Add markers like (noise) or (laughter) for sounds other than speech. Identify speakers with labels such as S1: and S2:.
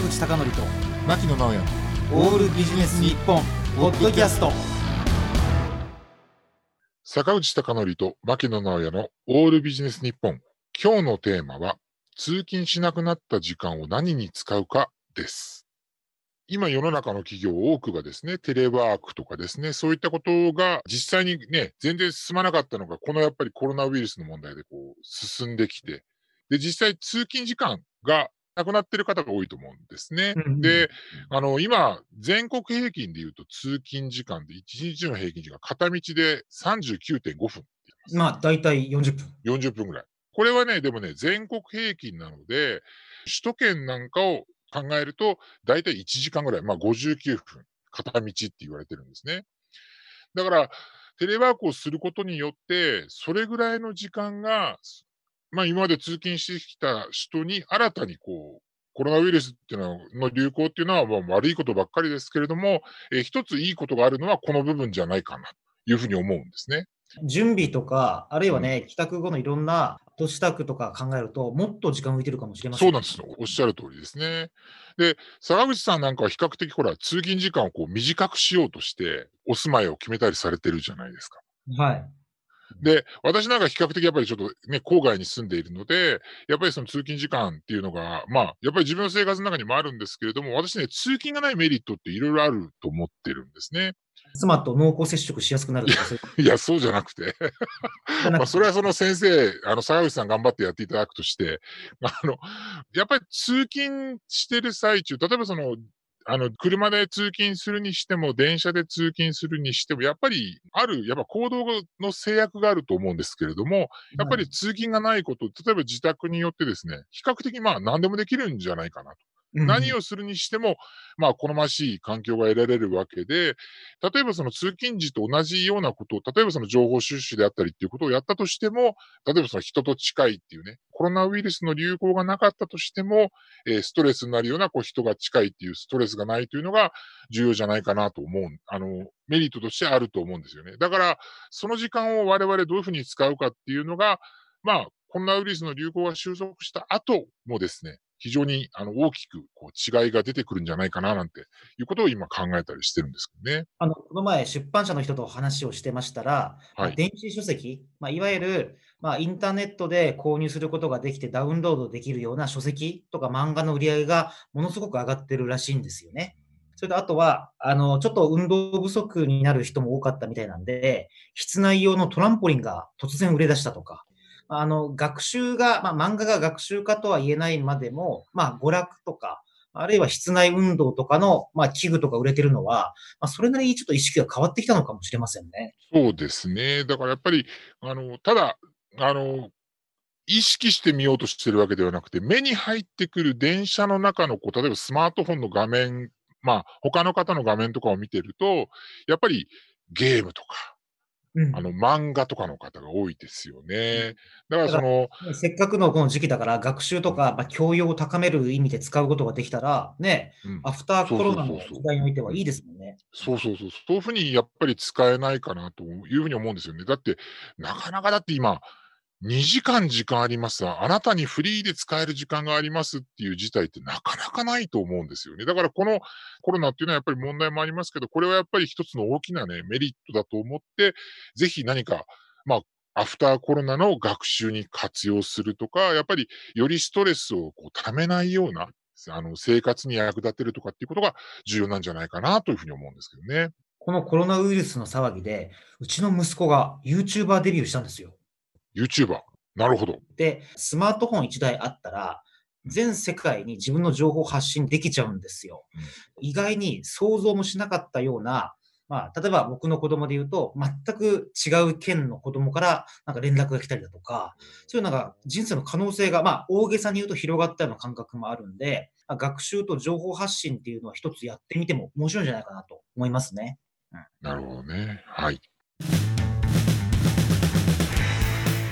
S1: 坂口孝則と
S2: 牧野直哉。
S1: オールビジネス日本ポッドキャスト。
S2: 坂口孝則と牧野直哉のオールビジネス日本。今日のテーマは通勤しなくなった時間を何に使うかです。今世の中の企業多くがですね、テレワークとかですね、そういったことが実際にね、全然進まなかったのが、このやっぱりコロナウイルスの問題でこう進んできて、で、実際通勤時間がなくなってる方が多いと思うんですね。
S1: うんうん
S2: で、あの、今、全国平均で言うと通勤時間で1日の平均時間、片道で39.5分ま
S1: あ大体40分
S2: 40分ぐらい。これはね、でもね、全国平均なので、首都圏なんかを考えると、だいたい1時間ぐらい、まあ59分、片道って言われてるんですね。だから、テレワークをすることによって、それぐらいの時間が、まあ今まで通勤してきた人に新たにこう、コロナウイルスっていうのはの流行っていうのはまあ悪いことばっかりですけれども、えー一ついいことがあるのはこの部分じゃないかなというふうに思うんですね。
S1: 準備とかあるいはね、帰宅後のいろんな都市宅とか考えるともっと時間浮いてるかもしれません
S2: そうなんですよ。おっしゃる通りですね。で、坂口さんなんかは比較的ほら、通勤時間をこう短くしようとして、お住まいを決めたりされてるじゃないですか。
S1: はい
S2: で、私なんか比較的やっぱりちょっとね、郊外に住んでいるので、やっぱりその通勤時間っていうのが、まあ、やっぱり自分の生活の中にもあるんですけれども、私ね、通勤がないメリットっていろいろあると思ってるんですね。
S1: 妻と濃厚接触しやすくなるとか (laughs) い
S2: や、そうじゃなくて。まあ、それはその先生、あの、坂口さん頑張ってやっていただくとして、あの、やっぱり通勤してる最中、例えばその、あの、車で通勤するにしても、電車で通勤するにしても、やっぱり、ある、やっぱ行動の制約があると思うんですけれども、やっぱり通勤がないこと、例えば自宅によってですね、比較的まあ何でもできるんじゃないかなと。何をするにしても、まあ、好ましい環境が得られるわけで、例えばその通勤時と同じようなことを、例えばその情報収集であったりっていうことをやったとしても、例えばその人と近いっていうね、コロナウイルスの流行がなかったとしても、えーストレスになるようなこう人が近いっていうストレスがないというのが重要じゃないかなと思う。あの、メリットとしてあると思うんですよね。だから、その時間を我々どういうふうに使うかっていうのが、まあ、コロナウイルスの流行が収束した後もですね、非常にあの大きくこう違いが出てくるんじゃないかななんていうことを今考えたりしてるんですけどね。
S1: あのこの前、出版社の人と話をしてましたら、まあ
S2: はい
S1: 電子書籍、まあ、いわゆる、まあ、インターネットで購入することができてダウンロードできるような書籍とか漫画の売り上げがものすごく上がってるらしいんですよね。それとあとは、あの、ちょっと運動不足になる人も多かったみたいなんで、室内用のトランポリンが突然売れ出したとか、あの、学習が、まあ、漫画が学習家とは言えないまでも、まあ、娯楽とか、あるいは室内運動とかの、まあ、器具とか売れてるのは、まあ、それなりにちょっと意識が変わってきたのかもしれませんね。
S2: そうですね。だからやっぱり、あの、ただ、あの、意識してみようとしてるわけではなくて、目に入ってくる電車の中の、こう、例えばスマートフォンの画面、まあ、他の方の画面とかを見てると、やっぱりゲームとか、
S1: うん
S2: あの、漫画とかの方が多いですよね。だからその、
S1: せっかくのこの時期だから、学習とか、まあ、教養を高める意味で使うことができたら、ね、
S2: うん
S1: アフターコロナの時代においてはいいですもんね。
S2: そうそうそう、そういうふうにやっぱり使えないかなというふうに思うんですよね。だって、なかなかだって今、2時間時間ありますあなたにフリーで使える時間がありますっていう事態ってなかなかないと思うんですよね。だからこのコロナっていうのはやっぱり問題もありますけど、これはやっぱり一つの大きなね、メリットだと思って、ぜひ何か、まあ、アフターコロナの学習に活用するとか、やっぱりよりストレスをこう溜めないような、あの、生活に役立てるとかっていうことが重要なんじゃないかなというふうに思うんですけどね。
S1: このコロナウイルスの騒ぎで、うちの息子が YouTuber デビューしたんですよ。
S2: YouTuber。なるほど。
S1: で、スマートフォン1台あったら、全世界に自分の情報を発信できちゃうんですよ。意外に想像もしなかったような、まあ、例えば僕の子供で言うと、全く違う県の子供からなんか連絡が来たりだとか、そういうなんか人生の可能性が、まあ、大げさに言うと広がったような感覚もあるんで、まあ学習と情報発信っていうのは一つやってみても面白いんじゃないかなと思いますね。
S2: なるほどね。はい。